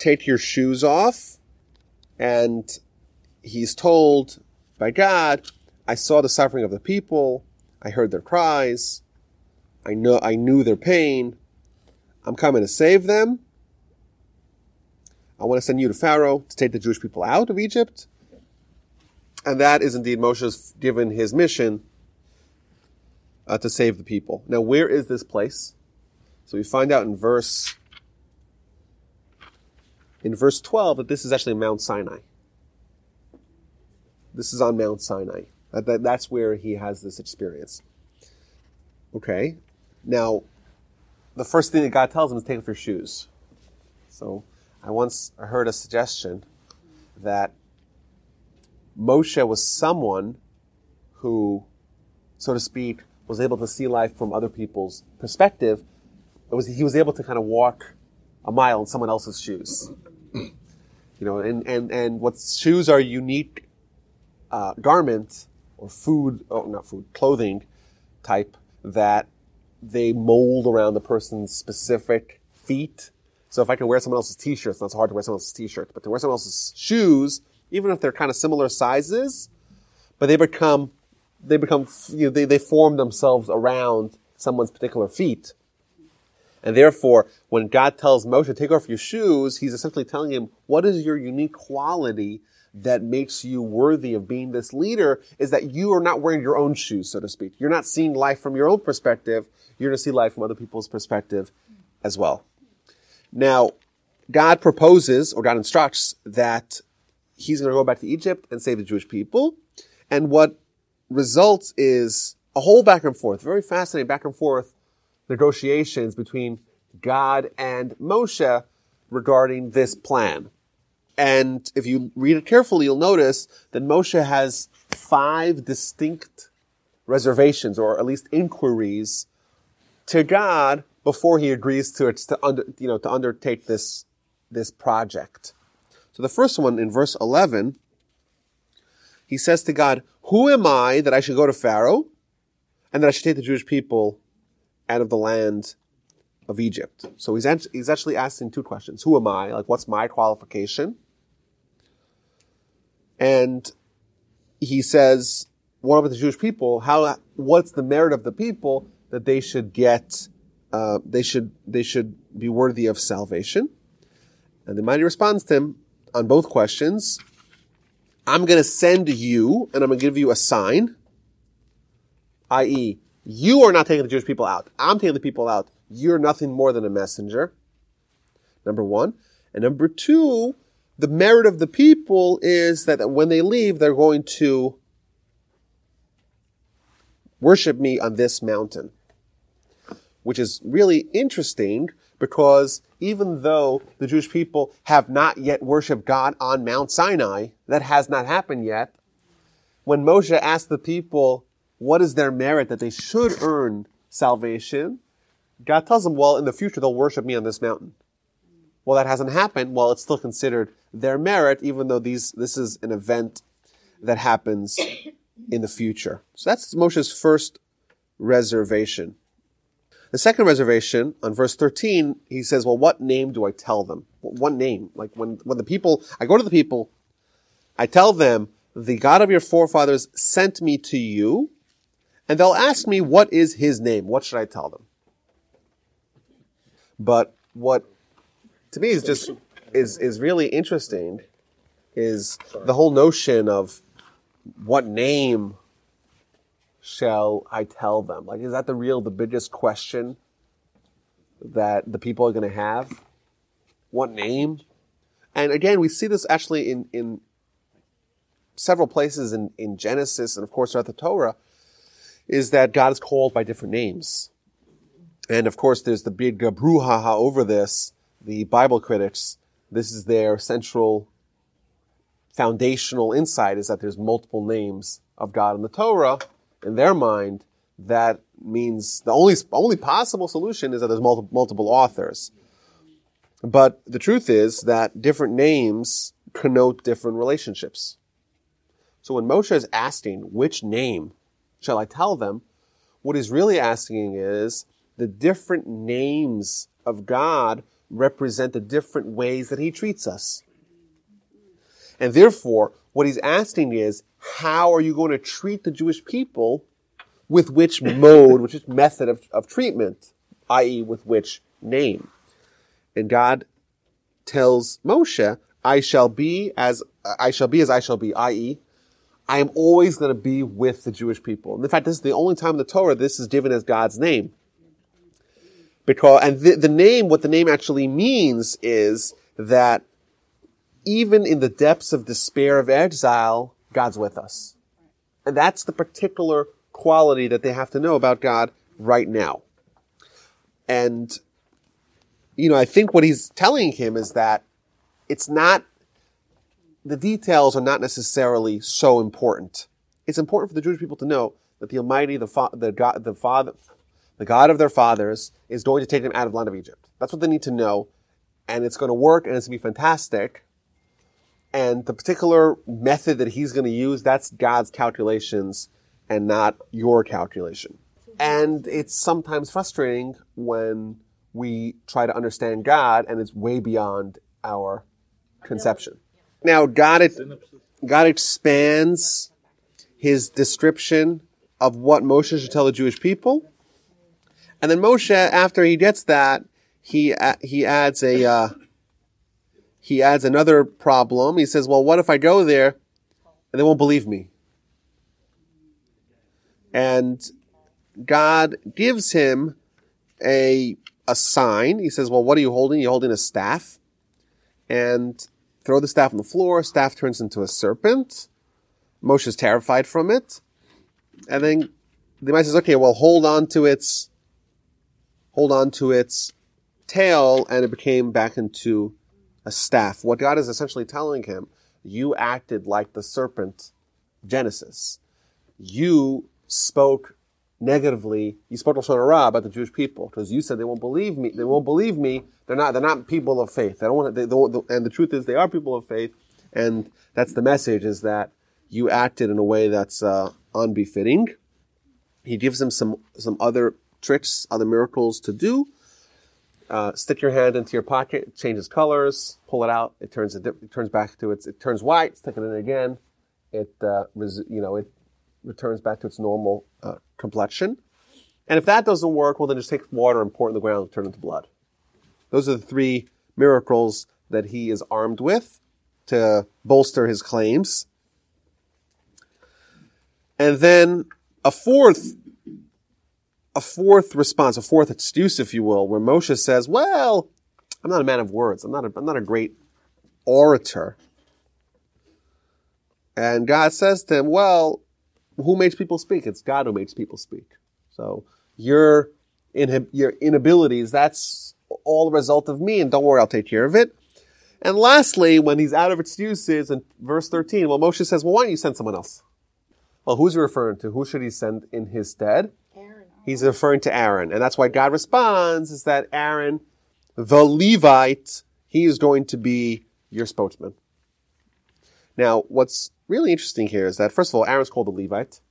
Take your shoes off. And he's told by God, I saw the suffering of the people. I heard their cries. I know, I knew their pain. I'm coming to save them. I want to send you to Pharaoh to take the Jewish people out of Egypt. And that is indeed Moshe's given his mission uh, to save the people. Now, where is this place? So we find out in verse in verse 12 that this is actually Mount Sinai. This is on Mount Sinai. That, that, that's where he has this experience. Okay. Now, the first thing that God tells him is take off your shoes. So, I once heard a suggestion that Moshe was someone who, so to speak, was able to see life from other people's perspective. It was, he was able to kind of walk a mile in someone else's shoes. You know, and, and, and what shoes are unique uh, or food, oh, not food, clothing type that they mold around the person's specific feet. So if I can wear someone else's t-shirt, it's not so hard to wear someone else's t-shirt, but to wear someone else's shoes, even if they're kind of similar sizes, but they become, they become, you know, they, they form themselves around someone's particular feet. And therefore, when God tells Moshe, take off your shoes, he's essentially telling him, what is your unique quality that makes you worthy of being this leader is that you are not wearing your own shoes, so to speak. You're not seeing life from your own perspective. You're going to see life from other people's perspective as well. Now, God proposes or God instructs that he's going to go back to Egypt and save the Jewish people. And what results is a whole back and forth, very fascinating back and forth negotiations between God and Moshe regarding this plan. And if you read it carefully, you'll notice that Moshe has five distinct reservations, or at least inquiries, to God before he agrees to to under, you know to undertake this this project. So the first one in verse eleven, he says to God, "Who am I that I should go to Pharaoh, and that I should take the Jewish people out of the land of Egypt?" So he's he's actually asking two questions: Who am I? Like, what's my qualification? And he says, what about the Jewish people? How, what's the merit of the people that they should get, uh, they should, they should be worthy of salvation? And the mighty responds to him on both questions. I'm going to send you and I'm going to give you a sign, i.e., you are not taking the Jewish people out. I'm taking the people out. You're nothing more than a messenger. Number one. And number two, the merit of the people is that when they leave, they're going to worship me on this mountain. Which is really interesting because even though the Jewish people have not yet worshiped God on Mount Sinai, that has not happened yet, when Moshe asked the people, what is their merit that they should earn salvation? God tells them, well, in the future they'll worship me on this mountain. Well, that hasn't happened. Well, it's still considered their merit, even though these, this is an event that happens in the future. So that's Moshe's first reservation. The second reservation on verse 13, he says, well, what name do I tell them? One name? Like when, when the people, I go to the people, I tell them, the God of your forefathers sent me to you, and they'll ask me, what is his name? What should I tell them? But what to me is just is is really interesting is the whole notion of what name shall I tell them? Like, is that the real, the biggest question that the people are going to have? What name? And again, we see this actually in, in several places in, in Genesis and of course throughout the Torah, is that God is called by different names. And of course, there's the big brouhaha over this the Bible critics, this is their central foundational insight is that there's multiple names of God in the Torah. In their mind, that means the only only possible solution is that there's multiple, multiple authors. But the truth is that different names connote different relationships. So when Moshe is asking, which name shall I tell them? What he's really asking is the different names of God represent the different ways that he treats us. And therefore, what he's asking is, how are you going to treat the Jewish people with which mode, which method of, of treatment, i.e. with which name? And God tells Moshe, I shall be as, I shall be as I shall be, i.e. I am always going to be with the Jewish people. And in fact, this is the only time in the Torah this is given as God's name. Because, and the, the name, what the name actually means is that even in the depths of despair of exile, God's with us. And that's the particular quality that they have to know about God right now. And, you know, I think what he's telling him is that it's not, the details are not necessarily so important. It's important for the Jewish people to know that the Almighty, the, fa- the God, the Father, the God of their fathers is going to take them out of the land of Egypt. That's what they need to know. And it's going to work and it's going to be fantastic. And the particular method that he's going to use, that's God's calculations and not your calculation. And it's sometimes frustrating when we try to understand God and it's way beyond our conception. Now, God, God expands his description of what Moshe should tell the Jewish people. And then Moshe, after he gets that, he, he adds a, uh, he adds another problem. He says, well, what if I go there and they won't believe me? And God gives him a, a sign. He says, well, what are you holding? You're holding a staff. And throw the staff on the floor. Staff turns into a serpent. Moshe is terrified from it. And then the man says, okay, well, hold on to its, hold on to its tail. And it became back into a staff. What God is essentially telling him, you acted like the serpent Genesis. You spoke negatively. You spoke Lashon about the Jewish people because you said they won't believe me. They won't believe me. They're not. They're not people of faith. They don't want. They and the truth is, they are people of faith. And that's the message: is that you acted in a way that's uh, unbefitting. He gives them some some other tricks, other miracles to do. Uh, stick your hand into your pocket, it changes colors, pull it out, it turns it, it turns back to its it turns white. Stick it in again, it uh, res, you know it returns back to its normal uh, complexion. And if that doesn't work, well then just take water and pour it in the ground and turn it into blood. Those are the three miracles that he is armed with to bolster his claims. And then a fourth a fourth response, a fourth excuse, if you will, where Moshe says, well, I'm not a man of words. I'm not a, I'm not a great orator. And God says to him, well, who makes people speak? It's God who makes people speak. So your, inhib- your inabilities, that's all the result of me, and don't worry, I'll take care of it. And lastly, when he's out of excuses in verse 13, well, Moshe says, well, why don't you send someone else? Well, who's he referring to? Who should he send in his stead? Aaron. He's referring to Aaron. And that's why God responds is that Aaron, the Levite, he is going to be your spokesman. Now, what's really interesting here is that, first of all, Aaron's called the Levite.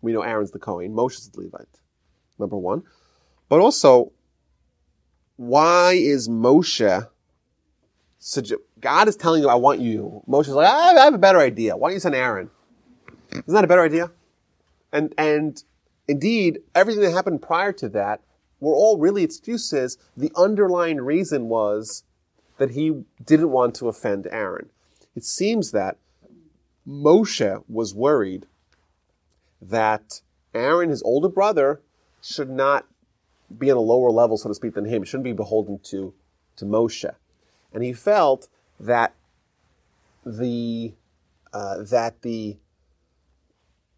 We know Aaron's the Cohen. Moshe's the Levite. Number one. But also, why is Moshe God is telling you, I want you. Moshe's like, I have a better idea. Why don't you send Aaron? Isn't that a better idea? And, and Indeed, everything that happened prior to that were all really excuses. The underlying reason was that he didn't want to offend Aaron. It seems that Moshe was worried that Aaron, his older brother, should not be on a lower level, so to speak, than him. He shouldn't be beholden to, to Moshe. And he felt that the, uh, that the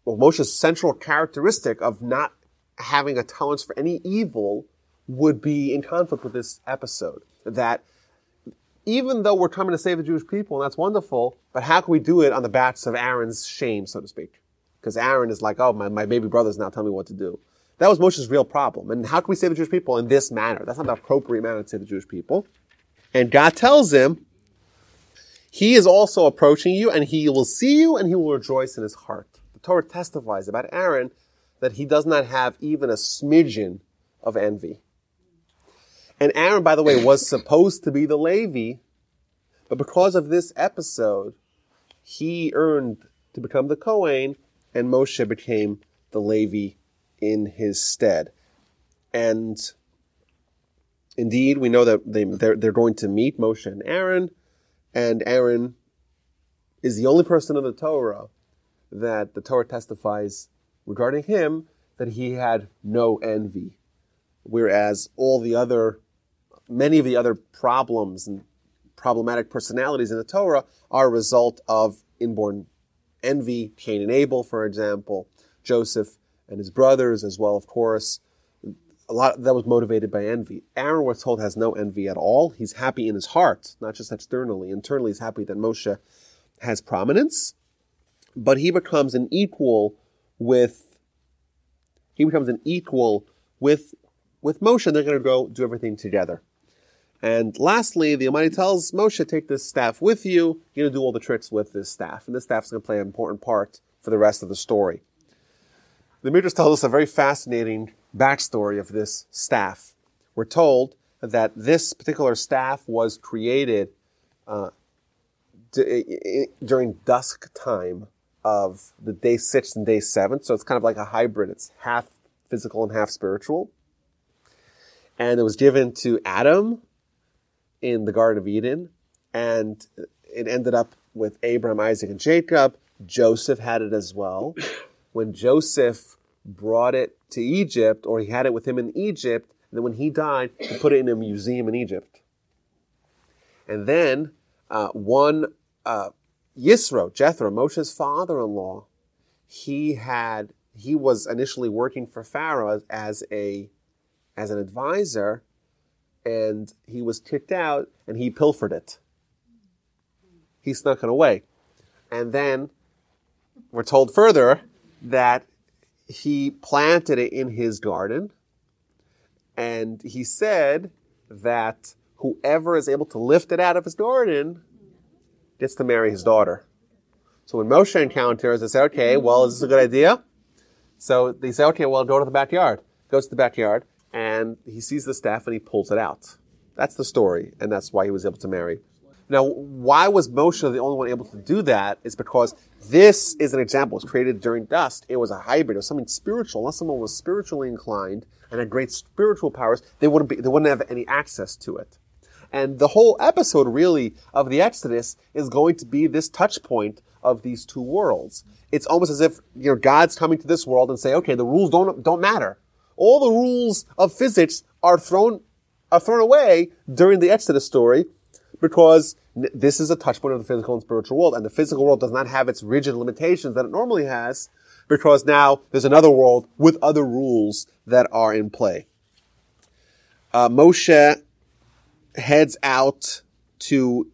well, Moshe's central characteristic of not having a tolerance for any evil would be in conflict with this episode. That even though we're coming to save the Jewish people, and that's wonderful, but how can we do it on the backs of Aaron's shame, so to speak? Because Aaron is like, oh, my, my baby brother's now telling me what to do. That was Moshe's real problem. And how can we save the Jewish people in this manner? That's not the appropriate manner to save the Jewish people. And God tells him, he is also approaching you and he will see you and he will rejoice in his heart. The Torah testifies about Aaron that he does not have even a smidgen of envy. And Aaron, by the way, was supposed to be the Levi, but because of this episode, he earned to become the Kohen, and Moshe became the Levi in his stead. And indeed, we know that they, they're, they're going to meet Moshe and Aaron, and Aaron is the only person in the Torah that the Torah testifies regarding him that he had no envy. Whereas all the other many of the other problems and problematic personalities in the Torah are a result of inborn envy. Cain and Abel, for example, Joseph and his brothers, as well, of course. A lot that was motivated by envy. Aaron, we're told, has no envy at all. He's happy in his heart, not just externally. Internally, he's happy that Moshe has prominence, but he becomes an equal with. He becomes an equal with with Moshe. They're going to go do everything together. And lastly, the Almighty tells Moshe, take this staff with you. You're going to do all the tricks with this staff. And this staff is going to play an important part for the rest of the story. The Midrash tells us a very fascinating backstory of this staff. We're told that this particular staff was created uh, d- during dusk time of the day six and day seven. So it's kind of like a hybrid. It's half physical and half spiritual. And it was given to Adam in the Garden of Eden, and it ended up with Abraham, Isaac, and Jacob. Joseph had it as well. When Joseph brought it to Egypt, or he had it with him in Egypt, and then when he died, he put it in a museum in Egypt. And then uh, one uh, Yisro, Jethro, Moshe's father-in-law, he had he was initially working for Pharaoh as, as a as an advisor, and he was kicked out and he pilfered it. He snuck it away. And then we're told further that he planted it in his garden and he said that whoever is able to lift it out of his garden gets to marry his daughter. So when Moshe encounters, they say, okay, well, is this a good idea? So they say, okay, well, go to the backyard. Goes to the backyard and he sees the staff and he pulls it out. That's the story, and that's why he was able to marry. Now, why was Moshe the only one able to do that? Is because this is an example. It was created during dust. It was a hybrid. It was something spiritual. Unless someone was spiritually inclined and had great spiritual powers, they wouldn't be, they wouldn't have any access to it. And the whole episode really of the Exodus is going to be this touch point of these two worlds. It's almost as if, you know, God's coming to this world and say, okay, the rules don't, don't matter all the rules of physics are thrown are thrown away during the Exodus story because this is a touchpoint of the physical and spiritual world, and the physical world does not have its rigid limitations that it normally has because now there's another world with other rules that are in play. Uh, Moshe heads out to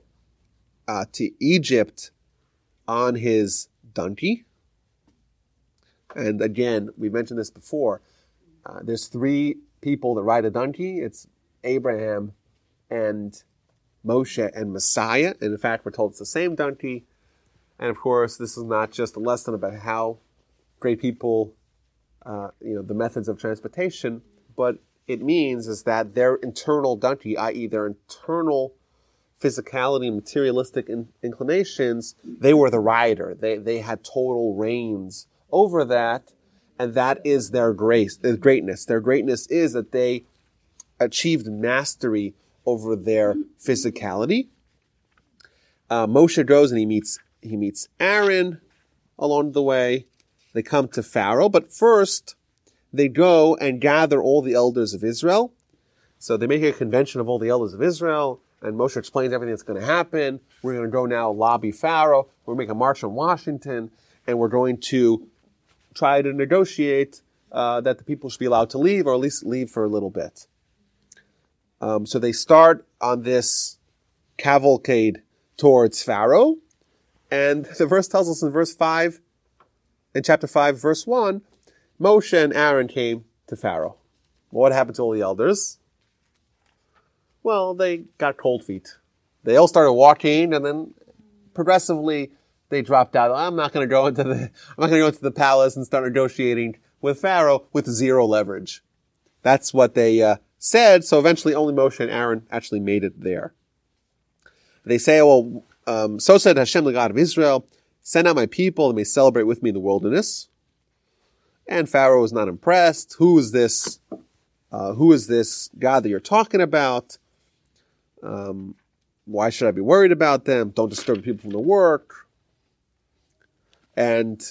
uh, to Egypt on his donkey, and again, we mentioned this before. Uh, there's three people that ride a donkey. It's Abraham and Moshe and Messiah. And in fact, we're told it's the same donkey. And of course, this is not just a lesson about how great people, uh, you know, the methods of transportation, but it means is that their internal donkey, i.e., their internal physicality, materialistic in- inclinations, they were the rider. They they had total reins over that, and that is their grace, their greatness. Their greatness is that they achieved mastery over their physicality. Uh, Moshe goes and he meets he meets Aaron along the way. They come to Pharaoh, but first they go and gather all the elders of Israel. So they make a convention of all the elders of Israel, and Moshe explains everything that's going to happen. We're going to go now lobby Pharaoh. We're going to make a march on Washington, and we're going to try to negotiate uh, that the people should be allowed to leave, or at least leave for a little bit. Um, so they start on this cavalcade towards Pharaoh. And the verse tells us in verse 5, in chapter 5, verse 1, Moshe and Aaron came to Pharaoh. What happened to all the elders? Well, they got cold feet. They all started walking and then progressively they dropped out. I'm not going to go into the, I'm not going to go into the palace and start negotiating with Pharaoh with zero leverage. That's what they uh, said. So eventually only Moshe and Aaron actually made it there. They say, well, um, so said Hashem, the God of Israel, send out my people and may celebrate with me in the wilderness. And Pharaoh was not impressed. Who is this? Uh, who is this God that you're talking about? Um, why should I be worried about them? Don't disturb the people from the work. And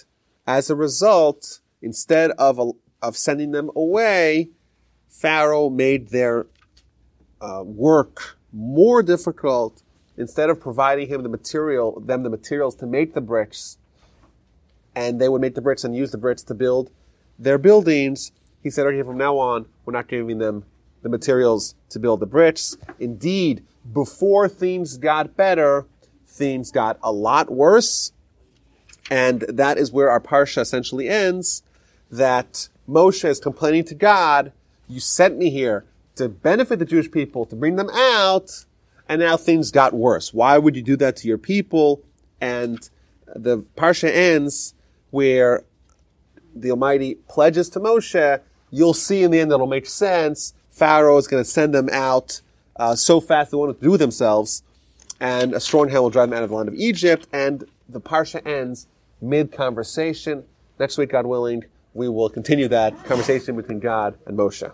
as a result, instead of, of sending them away, Pharaoh made their uh, work more difficult. Instead of providing him the material, them the materials to make the bricks, and they would make the bricks and use the bricks to build their buildings, he said, okay, from now on, we're not giving them the materials to build the bricks. Indeed, before things got better, things got a lot worse. And that is where our parsha essentially ends, that Moshe is complaining to God, you sent me here to benefit the Jewish people, to bring them out, and now things got worse. Why would you do that to your people? And the parsha ends where the Almighty pledges to Moshe, you'll see in the end that it'll make sense. Pharaoh is going to send them out uh, so fast they won't do themselves, and a strong hand will drive them out of the land of Egypt. And the parsha ends mid conversation. Next week, God willing, we will continue that conversation between God and Moshe.